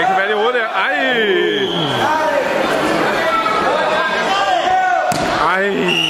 kan ikke få fat i hovedet der. Ej! Ej!